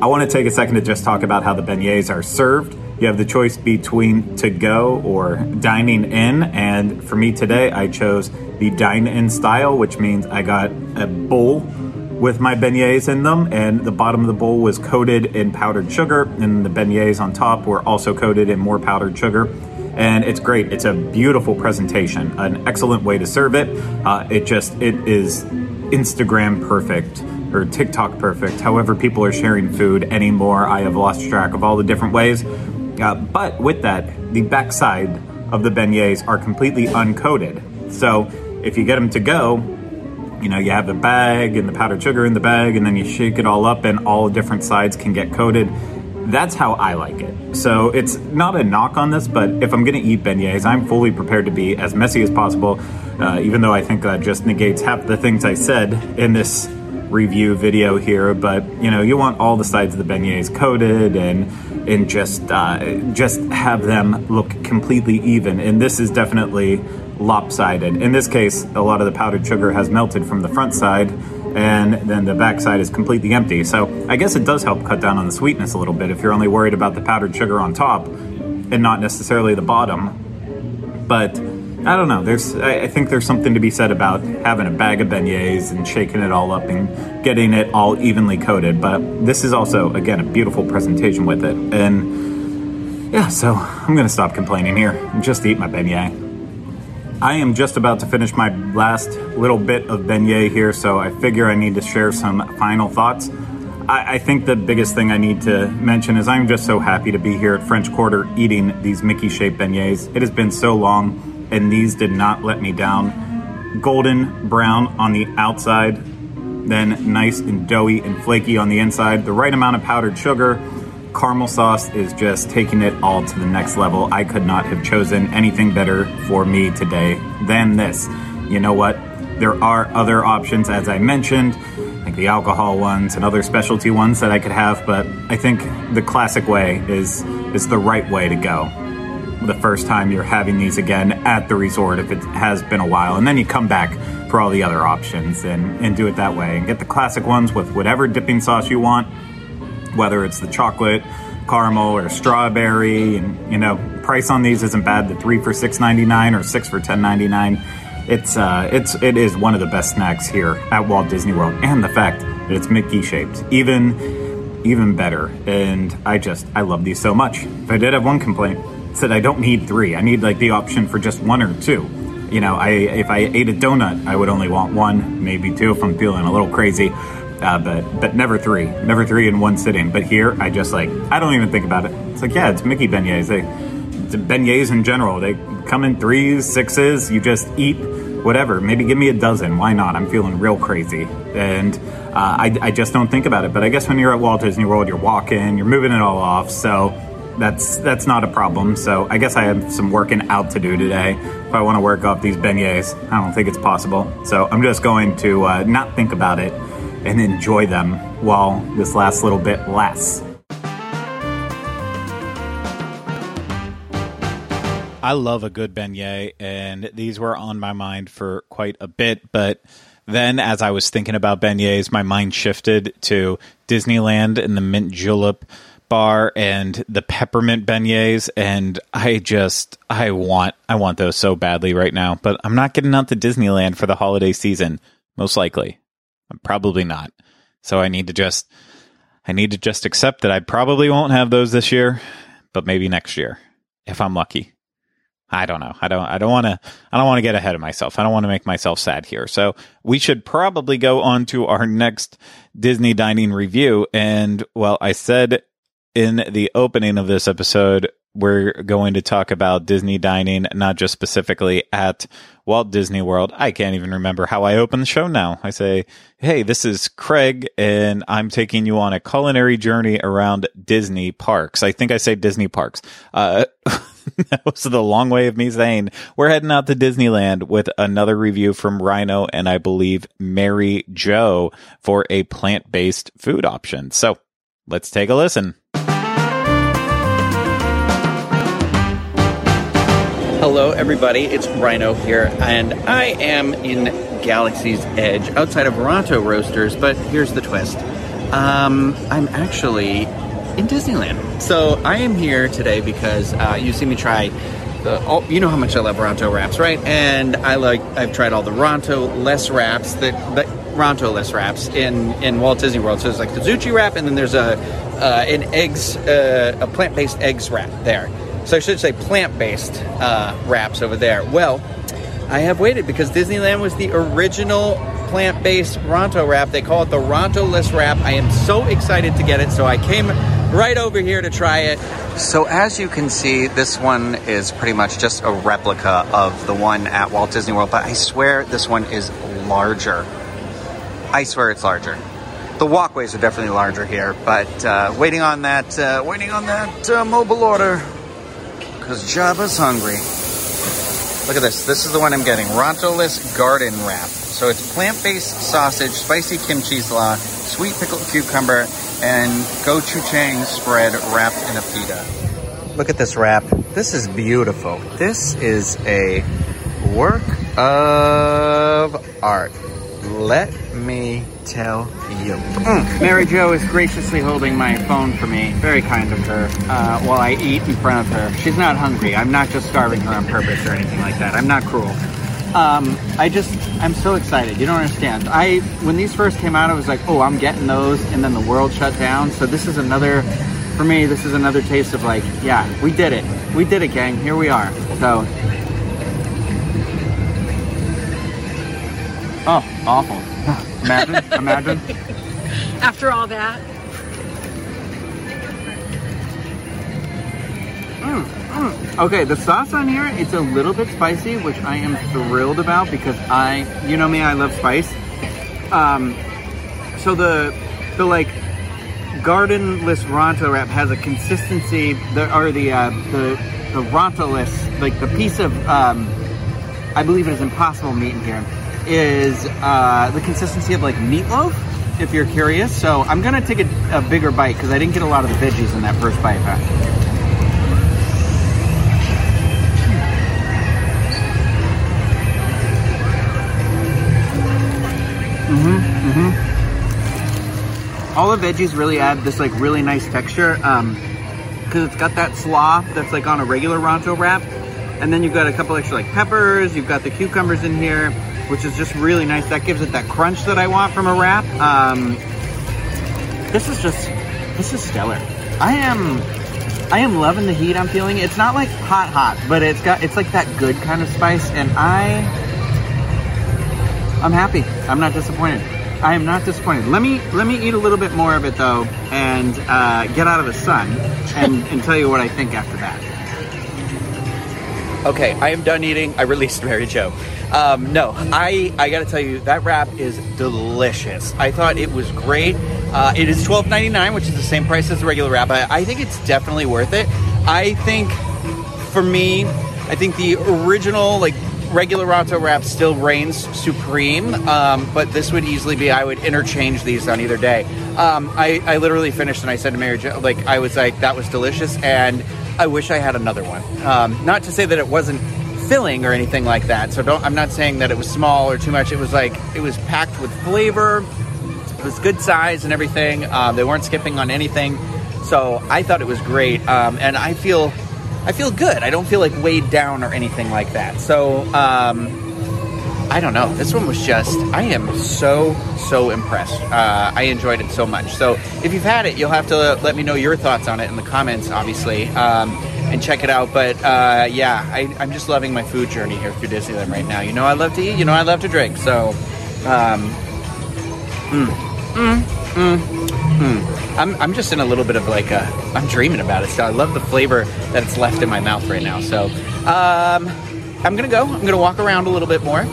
I want to take a second to just talk about how the beignets are served. You have the choice between to go or dining in, and for me today, I chose the dine in style, which means I got a bowl with my beignets in them, and the bottom of the bowl was coated in powdered sugar, and the beignets on top were also coated in more powdered sugar. And it's great. It's a beautiful presentation, an excellent way to serve it. Uh, it just it is Instagram perfect or TikTok perfect. However, people are sharing food anymore. I have lost track of all the different ways. Uh, but with that, the backside of the beignets are completely uncoated. So if you get them to go, you know, you have the bag and the powdered sugar in the bag, and then you shake it all up, and all different sides can get coated. That's how I like it. So it's not a knock on this, but if I'm going to eat beignets, I'm fully prepared to be as messy as possible, uh, even though I think that just negates half the things I said in this review video here. But you know, you want all the sides of the beignets coated and and just uh, just have them look completely even. And this is definitely lopsided. In this case, a lot of the powdered sugar has melted from the front side, and then the back side is completely empty. So I guess it does help cut down on the sweetness a little bit if you're only worried about the powdered sugar on top and not necessarily the bottom. But I don't know. There's I think there's something to be said about having a bag of beignets and shaking it all up and getting it all evenly coated. But this is also again a beautiful presentation with it. And yeah, so I'm gonna stop complaining here and just eat my beignet. I am just about to finish my last little bit of beignet here, so I figure I need to share some final thoughts. I, I, think the biggest thing I need to mention is I'm just so happy to be here at French Quarter eating these Mickey shaped beignets. It has been so long, and these did not let me down. Golden brown on the outside, then nice and doughy and flaky on the inside, the right amount of powdered sugar caramel sauce is just taking it all to the next level. I could not have chosen anything better for me today than this. You know what? There are other options, as I mentioned, like the alcohol ones and other specialty ones that I could have, but I think the classic way is is the right way to go. The first time you're having these again at the resort, if it has been a while, and then you come back for all the other options and, and do it that way and get the classic ones with whatever dipping sauce you want whether it's the chocolate, caramel, or strawberry. And you know, price on these isn't bad. The three for six ninety nine or six for ten ninety nine. It's uh, it's it is one of the best snacks here at Walt Disney World, and the fact that it's Mickey shaped, even even better. And I just I love these so much. If I did have one complaint, it's that I don't need three. I need like the option for just one or two. You know, I if I ate a donut, I would only want one, maybe two if I'm feeling a little crazy uh, but but never three, never three in one sitting. But here, I just like I don't even think about it. It's like yeah, it's Mickey beignets. They beignets in general. They come in threes, sixes. You just eat whatever. Maybe give me a dozen. Why not? I'm feeling real crazy, and uh, I, I just don't think about it. But I guess when you're at Walt Disney World, you're walking, you're moving it all off, so that's that's not a problem. So I guess I have some working out to do today. If I want to work off these beignets, I don't think it's possible. So I'm just going to uh, not think about it and enjoy them while this last little bit lasts. I love a good beignet, and these were on my mind for quite a bit. But then, as I was thinking about beignets, my mind shifted to Disneyland and the mint julep bar and the peppermint beignets, and I just I want I want those so badly right now. But I'm not getting out to Disneyland for the holiday season, most likely. I'm probably not. So I need to just I need to just accept that I probably won't have those this year, but maybe next year if I'm lucky. I don't know. I don't I don't want to I don't want to get ahead of myself. I don't want to make myself sad here. So we should probably go on to our next Disney dining review and well, I said in the opening of this episode we're going to talk about Disney dining, not just specifically at Walt Disney World. I can't even remember how I open the show now. I say, Hey, this is Craig and I'm taking you on a culinary journey around Disney parks. I think I say Disney parks. Uh, [laughs] that was the long way of me saying we're heading out to Disneyland with another review from Ryno and I believe Mary Jo for a plant based food option. So let's take a listen. Hello, everybody. It's Ryno here, and I am in Galaxy's Edge outside of Ronto Roasters. But here's the twist um, I'm actually in Disneyland. So I am here today because uh, you see me try. The, oh, you know how much I love Ronto wraps, right? And I like I've tried all the Ronto less wraps that, Ronto less wraps in in Walt Disney World. So there's like the Zucchi wrap, and then there's a uh, an eggs uh, a plant based eggs wrap there. So I should say plant based uh, wraps over there. Well, I have waited because Disneyland was the original plant based Ronto wrap. They call it the Ronto less wrap. I am so excited to get it. So I came right over here to try it. So as you can see, this one is pretty much just a replica of the one at Walt Disney World, but I swear this one is larger. I swear it's larger. The walkways are definitely larger here, but uh, waiting on that, uh, waiting on that uh, mobile order because Jabba's hungry. Look at this. This is the one I'm getting. Rontoless Garden Wrap. So it's plant-based sausage, spicy kimchi slaw, sweet pickled cucumber, and gochujang spread wrapped in a pita. Look at this wrap. This is beautiful. This is a work of art. Let me tell you. Mm. Mary Jo is graciously holding my phone for me. Very kind of her. Uh, while I eat in front of her. She's not hungry. I'm not just starving her on purpose or anything like that. I'm not cruel. Um, I just, I'm so excited. You don't understand. I, when these first came out, I was like, oh, I'm getting those, and then the world shut down. So this is another, for me, this is another taste of like, yeah, we did it. We did it, gang. Here we are. So, oh, awful. Imagine, imagine. After all that, Okay, the sauce on here, it's a little bit spicy, which I am thrilled about because I, you know me, I love spice. Um, so the, the like, gardenless Ronto wrap has a consistency, the, or the, uh, the, the Rontoless, like the piece of, um, I believe it is impossible meat in here, is uh, the consistency of like meatloaf, if you're curious. So I'm gonna take a, a bigger bite because I didn't get a lot of the veggies in that first bite. Huh? Mm-hmm. Mm-hmm. All the veggies really add this like really nice texture. Um, because it's got that slaw that's like on a regular Ronto wrap. And then you've got a couple extra like peppers, you've got the cucumbers in here, which is just really nice. That gives it that crunch that I want from a wrap. Um, this is just, this is stellar. I am, I am loving the heat I'm feeling. It's not like hot hot, but it's got, it's like that good kind of spice. And I, I'm happy. I'm not disappointed. I am not disappointed. Let me let me eat a little bit more of it though, and uh, get out of the sun, and, and tell you what I think after that. Okay, I am done eating. I released [laughs] Mary Jo. Um, no, I I got to tell you that wrap is delicious. I thought it was great. Uh, it is twelve ninety nine, which is the same price as the regular wrap. I, I think it's definitely worth it. I think for me, I think the original like regular Ronto wrap still reigns supreme, um, but this would easily be, I would interchange these on either day. Um, I, I literally finished and I said to Mary Jo, like, I was like, that was delicious, and I wish I had another one. Um, not to say that it wasn't filling or anything like that, so don't, I'm not saying that it was small or too much. It was like, it was packed with flavor, it was good size and everything. Um, they weren't skipping on anything. So I thought it was great, um, and I feel I feel good. I don't feel like weighed down or anything like that. So, um, I don't know. This one was just, I am so, so impressed. Uh, I enjoyed it so much. So, if you've had it, you'll have to let me know your thoughts on it in the comments, obviously, um, and check it out. But uh, yeah, I, am just loving my food journey here through Disneyland right now. You know, I love to eat, you know, I love to drink. So, um, mm, mm, mm, mm. I'm, I'm just in a little bit of like a, I'm dreaming about it. So I love the flavor that it's left in my mouth right now. So um, I'm gonna go. I'm gonna walk around a little bit more.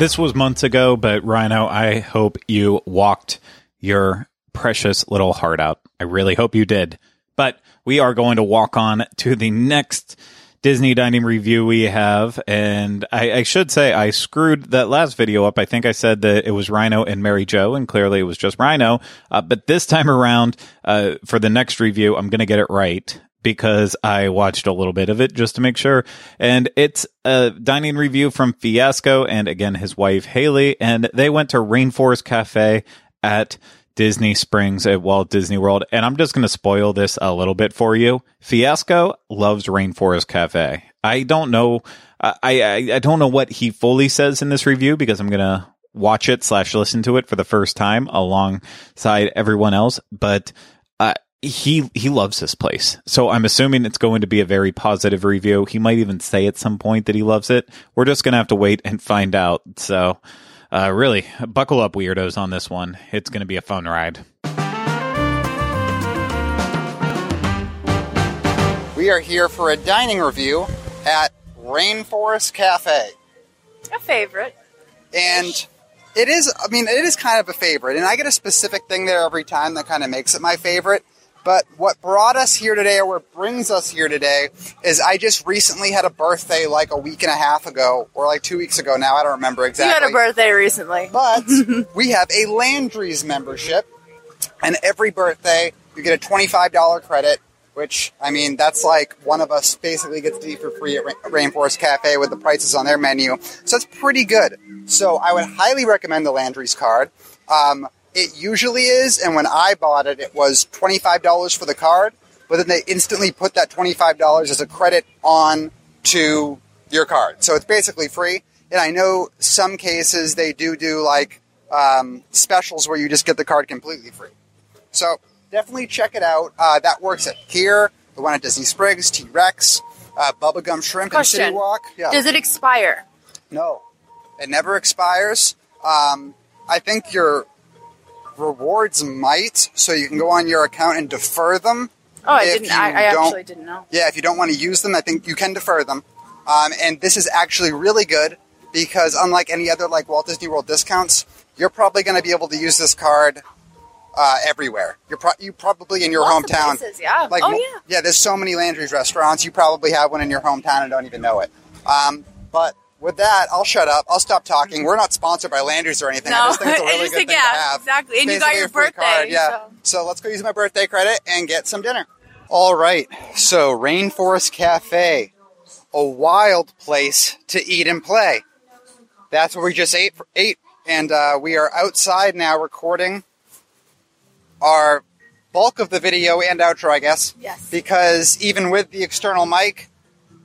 This was months ago, but Ryno, I hope you walked your precious little heart out. I really hope you did. But we are going to walk on to the next Disney dining review we have. And I, I, should say I screwed that last video up. I think I said that it was Ryno and Mary Jo, and clearly it was just Ryno. Uh, but this time around, uh, for the next review, I'm going to get it right because I watched a little bit of it just to make sure. And it's a dining review from Fiasco and again his wife Haley, and they went to Rainforest Cafe at Disney Springs at Walt Disney World. And I'm just going to spoil this a little bit for you. Fiasco loves Rainforest Cafe. I don't know. I, I, I don't know what he fully says in this review because I'm going to watch it slash listen to it for the first time alongside everyone else. But, uh, he he loves this place. So I'm assuming it's going to be a very positive review. He might even say at some point that he loves it. We're just going to have to wait and find out. So uh, really, buckle up, weirdos, on this one. It's going to be a fun ride. We are here for a dining review at Rainforest Cafe. A favorite. and it is. I mean, it is kind of a favorite, and I get a specific thing there every time that kind of makes it my favorite. But what brought us here today, or what brings us here today, is I just recently had a birthday like a week and a half ago, or like two weeks ago now. I don't remember exactly. You had a birthday recently. But [laughs] we have a Landry's membership, and every birthday you get a twenty-five dollar credit. Which I mean, that's like one of us basically gets to eat for free at Rainforest Cafe with the prices on their menu. So it's pretty good. So I would highly recommend the Landry's card. Um, it usually is, and when I bought it, it was twenty-five dollars for the card. But then they instantly put that twenty-five dollars as a credit on to your card, so it's basically free. And I know some cases they do do like um, specials where you just get the card completely free. So definitely check it out. Uh, that works at here, the one at Disney Springs, T Rex, uh, Bubba Gump Shrimp, and City Walk. Yeah. Does it expire? No, it never expires. Um, I think your rewards might, so you can go on your account and defer them. Oh, I didn't. I, I actually didn't know. Yeah, if you don't want to use them, I think you can defer them. Um, and this is actually really good because unlike any other like Walt Disney World discounts, you're probably going to be able to use this card uh, everywhere. You're pro- you probably in your Lots hometown. places, yeah. Like, oh yeah. yeah, there's so many Landry's restaurants. You probably have one in your hometown and don't even know it. Um, but with that, I'll shut up. I'll stop talking. We're not sponsored by Landry's or anything. No. I just think it's a [laughs] really just good think, thing yeah, to have. exactly. And you got your birthday, card, yeah. so- So let's go use my birthday credit and get some dinner. All right. So Rainforest Cafe, a wild place to eat and play. That's where we just ate. Ate, and uh, we are outside now recording our bulk of the video and outro, I guess. Yes. Because even with the external mic,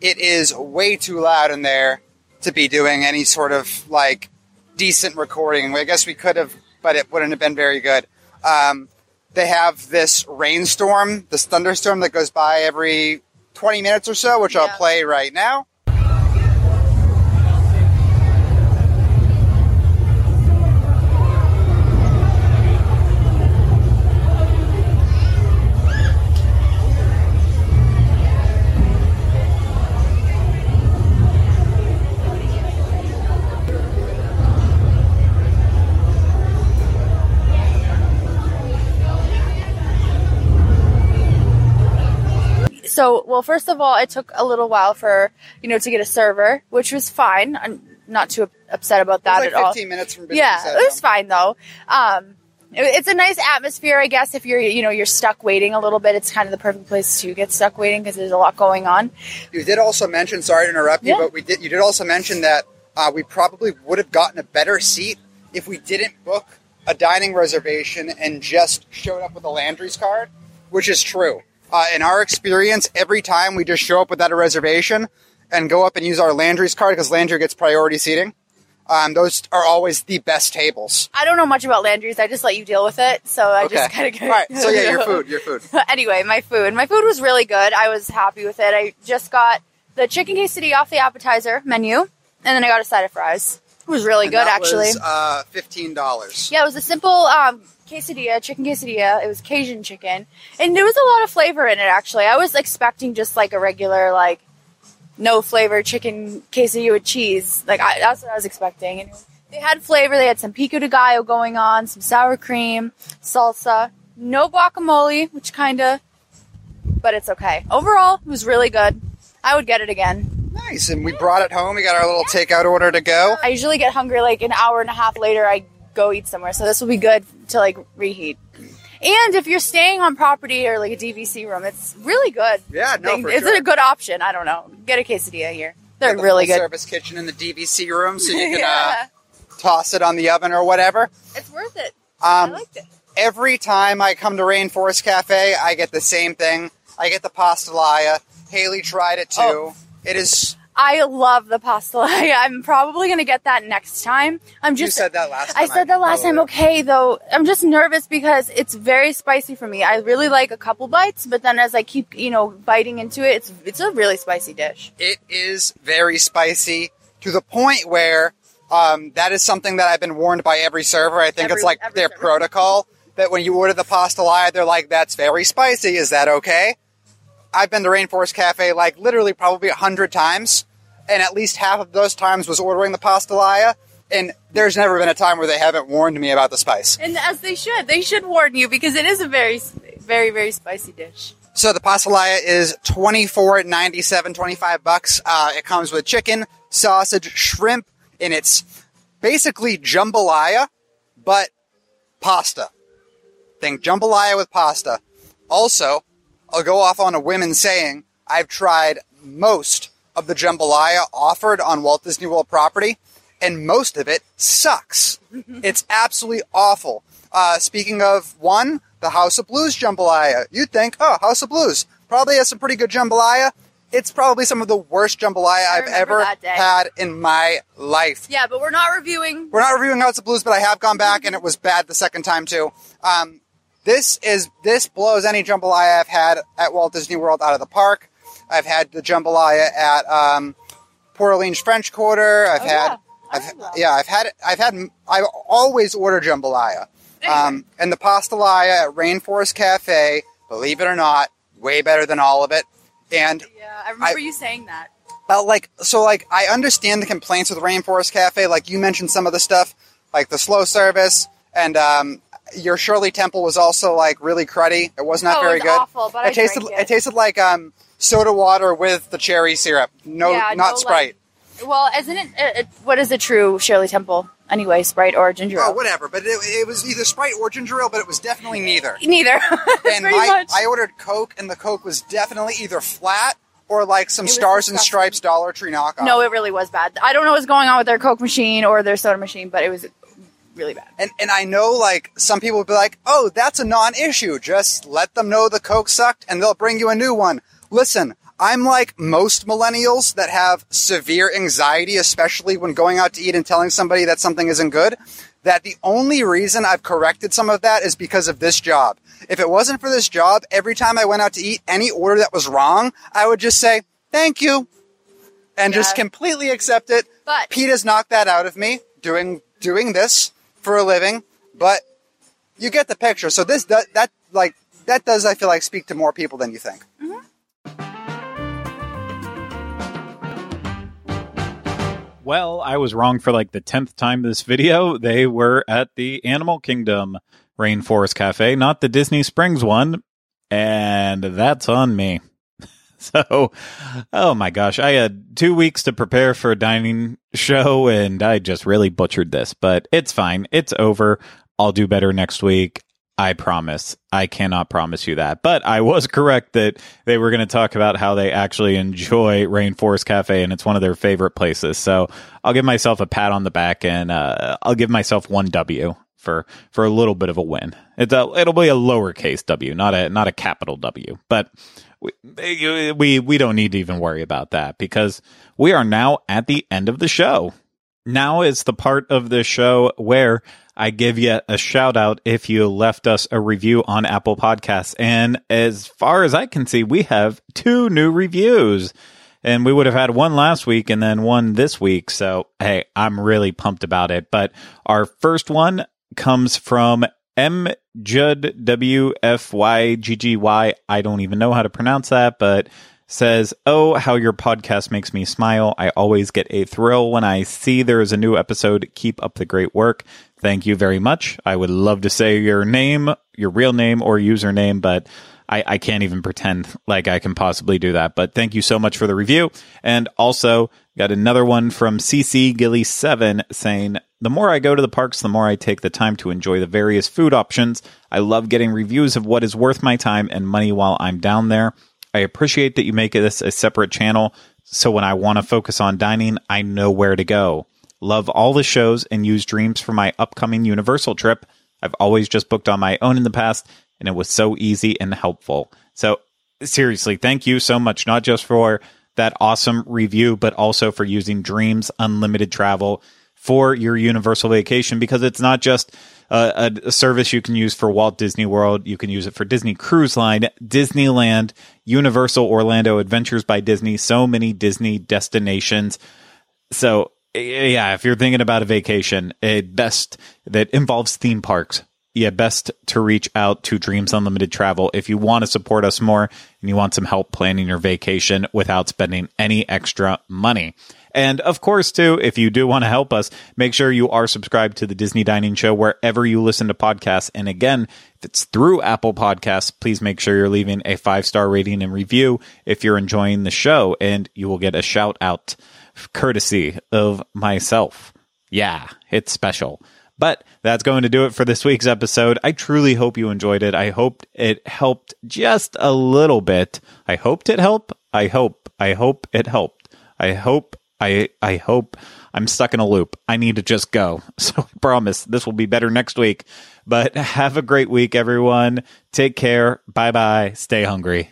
it is way too loud in there to be doing any sort of like decent recording. I guess we could have, but it wouldn't have been very good. Um, they have this rainstorm, this thunderstorm that goes by every 20 minutes or so, which I'll play right now. So, well, first of all, it took a little while for you know to get a server, which was fine. I'm not too upset about that was at all. like 15 minutes from Yeah, it was fine though. Um, it's a nice atmosphere, I guess. If you're, you know, you're stuck waiting a little bit, it's kind of the perfect place to get stuck waiting because there's a lot going on. You did also mention, sorry to interrupt you, Yeah. but we did. You did also mention that uh, we probably would have gotten a better seat if we didn't book a dining reservation and just showed up with a Landry's card, which is true. Uh, in our experience, every time we just show up without a reservation and go up and use our Landry's card because Landry gets priority seating, um, those are always the best tables. I don't know much about Landry's. I just let you deal with it, so I just kind of All right. So yeah, your [laughs] food. Your food. [laughs] anyway, my food. My food was really good. I was happy with it. I just got the chicken quesadilla off the appetizer menu, and then I got a side of fries. It was really And good, actually. Was, uh, Fifteen dollars. Yeah, it was a simple um, quesadilla, chicken quesadilla. It was Cajun chicken, and there was a lot of flavor in it. Actually, I was expecting just like a regular, like no flavor chicken quesadilla with cheese. Like I, that's what I was expecting. And they had flavor. They had some pico de gallo going on, some sour cream, salsa, no guacamole, which kind of, but it's okay. Overall, it was really good. I would get it again. Nice. And we brought it home. We got our little takeout order to go. I usually get hungry like an hour and a half later. I go eat somewhere, so this will be good to like reheat. And if you're staying on property or like a DVC room, it's really good. Yeah, no, for it's sure. a good option. I don't know. Get a quesadilla here. They're Got the really full good. Service kitchen in the DVC room, so you [laughs] can yeah, uh, toss it on the oven or whatever. it's worth it. I Um, liked it. every time I come to Rainforest Cafe, I get the same thing. I get the pastalaya. Haley tried it too. Oh. It is. I love the pasta. [laughs] I'm probably gonna get that next time. I'm just. You said that last time. I said that last time. Okay, though, I'm just nervous because it's very spicy for me. I really like a couple bites, but then as I keep, you know, biting into it, it's it's a really spicy dish. It is very spicy to the point where um, that is something that I've been warned by every server. I think Every- it's like their server. protocol that when you order the pastalaya, they're like, "That's very spicy. Is that okay?" I've been to Rainforest Cafe like literally probably a hundred times, and at least half of those times was ordering the pastalaya, and there's never been a time where they haven't warned me about the spice. And as they should, they should warn you because it is a very, very, very spicy dish. So the pastalaya is twenty four ninety seven, twenty five bucks. Uh, it comes with chicken, sausage, shrimp, and it's basically jambalaya, but pasta. Think jambalaya with pasta. Also, I'll go off on a women saying I've tried most of the jambalaya offered on Walt Disney World property, and most of it sucks. [laughs] it's absolutely awful. Uh, speaking of one, the House of Blues jambalaya. You'd think, oh, House of Blues probably has some pretty good jambalaya. It's probably some of the worst jambalaya I've ever had in my life. Yeah, but we're not reviewing. We're not reviewing House of Blues, but I have gone back and it was bad the second time too. Um, this is this blows any jambalaya I've had at Walt Disney World out of the park. I've had the jambalaya at um, Port Orleans French Quarter. I've Oh, had, yeah. I've, yeah, I've had, I've had, I always order jambalaya. Um, and the pastalaya at Rainforest Cafe, believe it or not, way better than all of it. And Yeah, I remember I- you saying that. uh, like so like I understand the complaints with Rainforest Cafe. Like you mentioned some of the stuff, like the slow service, and um, your Shirley Temple was also like really cruddy. It was not Oh, it very was good. awful, but I it tasted drank it. tasted like um, soda water with the cherry syrup. No, Yeah, not no, Sprite. like- Well, isn't it, it, it? What is a true Shirley Temple? Anyway, Sprite or ginger ale. oh, ale? whatever. But it, it was either Sprite or ginger ale, but it was definitely neither. [laughs] Neither. [laughs] And my, much. I ordered Coke, and the Coke was definitely either flat or like some Stars and. Stripes Dollar Tree knockoff. no, it really was bad. I don't know what's going on with their Coke machine or their soda machine, but it was really bad. And and I know like some people would be like, "Oh, that's a non-issue. Just let them know the Coke sucked and they'll bring you a new one." Listen, I'm like most millennials that have severe anxiety, especially when going out to eat and telling somebody that something isn't good. That the only reason I've corrected some of that is because of this job. If it wasn't for this job, every time I went out to eat, any order that was wrong, I would just say, "Thank you." And just completely accept it. But- Pete has knocked that out of me doing doing this for a living, but you get the picture. So this that, that like that does I feel like speak to more people than you think. Mm-hmm. Well, I was wrong for like the 10th time this video. They were at the Animal Kingdom Rainforest Cafe, not the Disney Springs one. And that's on me. [laughs] So, oh my gosh, I had two weeks to prepare for a dining show and I just really butchered this, but it's fine. It's over. I'll do better next week. I promise. I cannot promise you that. But I was [laughs] correct that they were going to talk about how they actually enjoy Rainforest Cafe and it's one of their favorite places. So I'll give myself a pat on the back and uh, I'll give myself one W for for a little bit of a win. It's a, it'll be a lowercase W, not a not a capital W. But we, we we don't need to even worry about that because we are now at the end of the show. Now is the part of the show where I give you a shout out if you left us a review on Apple Podcasts. And as far as I can see, we have two new reviews. And we would have had one last week and then one this week. So, hey, I'm really pumped about it. But our first one comes from M Judd W F Y G G Y. I don't even know how to pronounce that, but says, Oh, how your podcast makes me smile. I always get a thrill when I see there is a new episode. Keep up the great work. Thank you very much. I would love to say your name, your real name or username, but I, I can't even pretend like I can possibly do that. But thank you so much for the review. And also got another one from CC Gilly7 saying, the more I go to the parks, the more I take the time to enjoy the various food options. I love getting reviews of what is worth my time and money while I'm down there. I appreciate that you make this a separate channel. So when I want to focus on dining, I know where to go. Love all the shows and use dreams for my upcoming Universal trip. I've always just booked on my own in the past, and it was so easy and helpful. So, seriously, thank you so much, not just for that awesome review, but also for using Dreams Unlimited Travel for your Universal vacation because it's not just a, a, a service you can use for Walt Disney World. You can use it for Disney Cruise Line, Disneyland, Universal Orlando Adventures by Disney, so many Disney destinations. So, eh, yeah, if you're thinking about a vacation, a best that involves theme parks. Yeah, best to reach out to Dreams Unlimited Travel if you want to support us more and you want some help planning your vacation without spending any extra money. And of course, too, if you do want to help us, make sure you are subscribed to the Disney Dining Show wherever you listen to podcasts. And again, if it's through Apple Podcasts, please make sure you're leaving a five star rating and review if you're enjoying the show, and you will get a shout out courtesy of myself. Yeah, it's special. But that's going to do it for this week's episode. I truly hope you enjoyed it. I hope it helped just a little bit. I hoped it helped. I hope. I hope it helped. I hope. I I hope I'm stuck in a loop. I need to just go. [laughs] So I promise this will be better next week. But [laughs] have a great week, everyone. Take care. Bye bye. Stay hungry.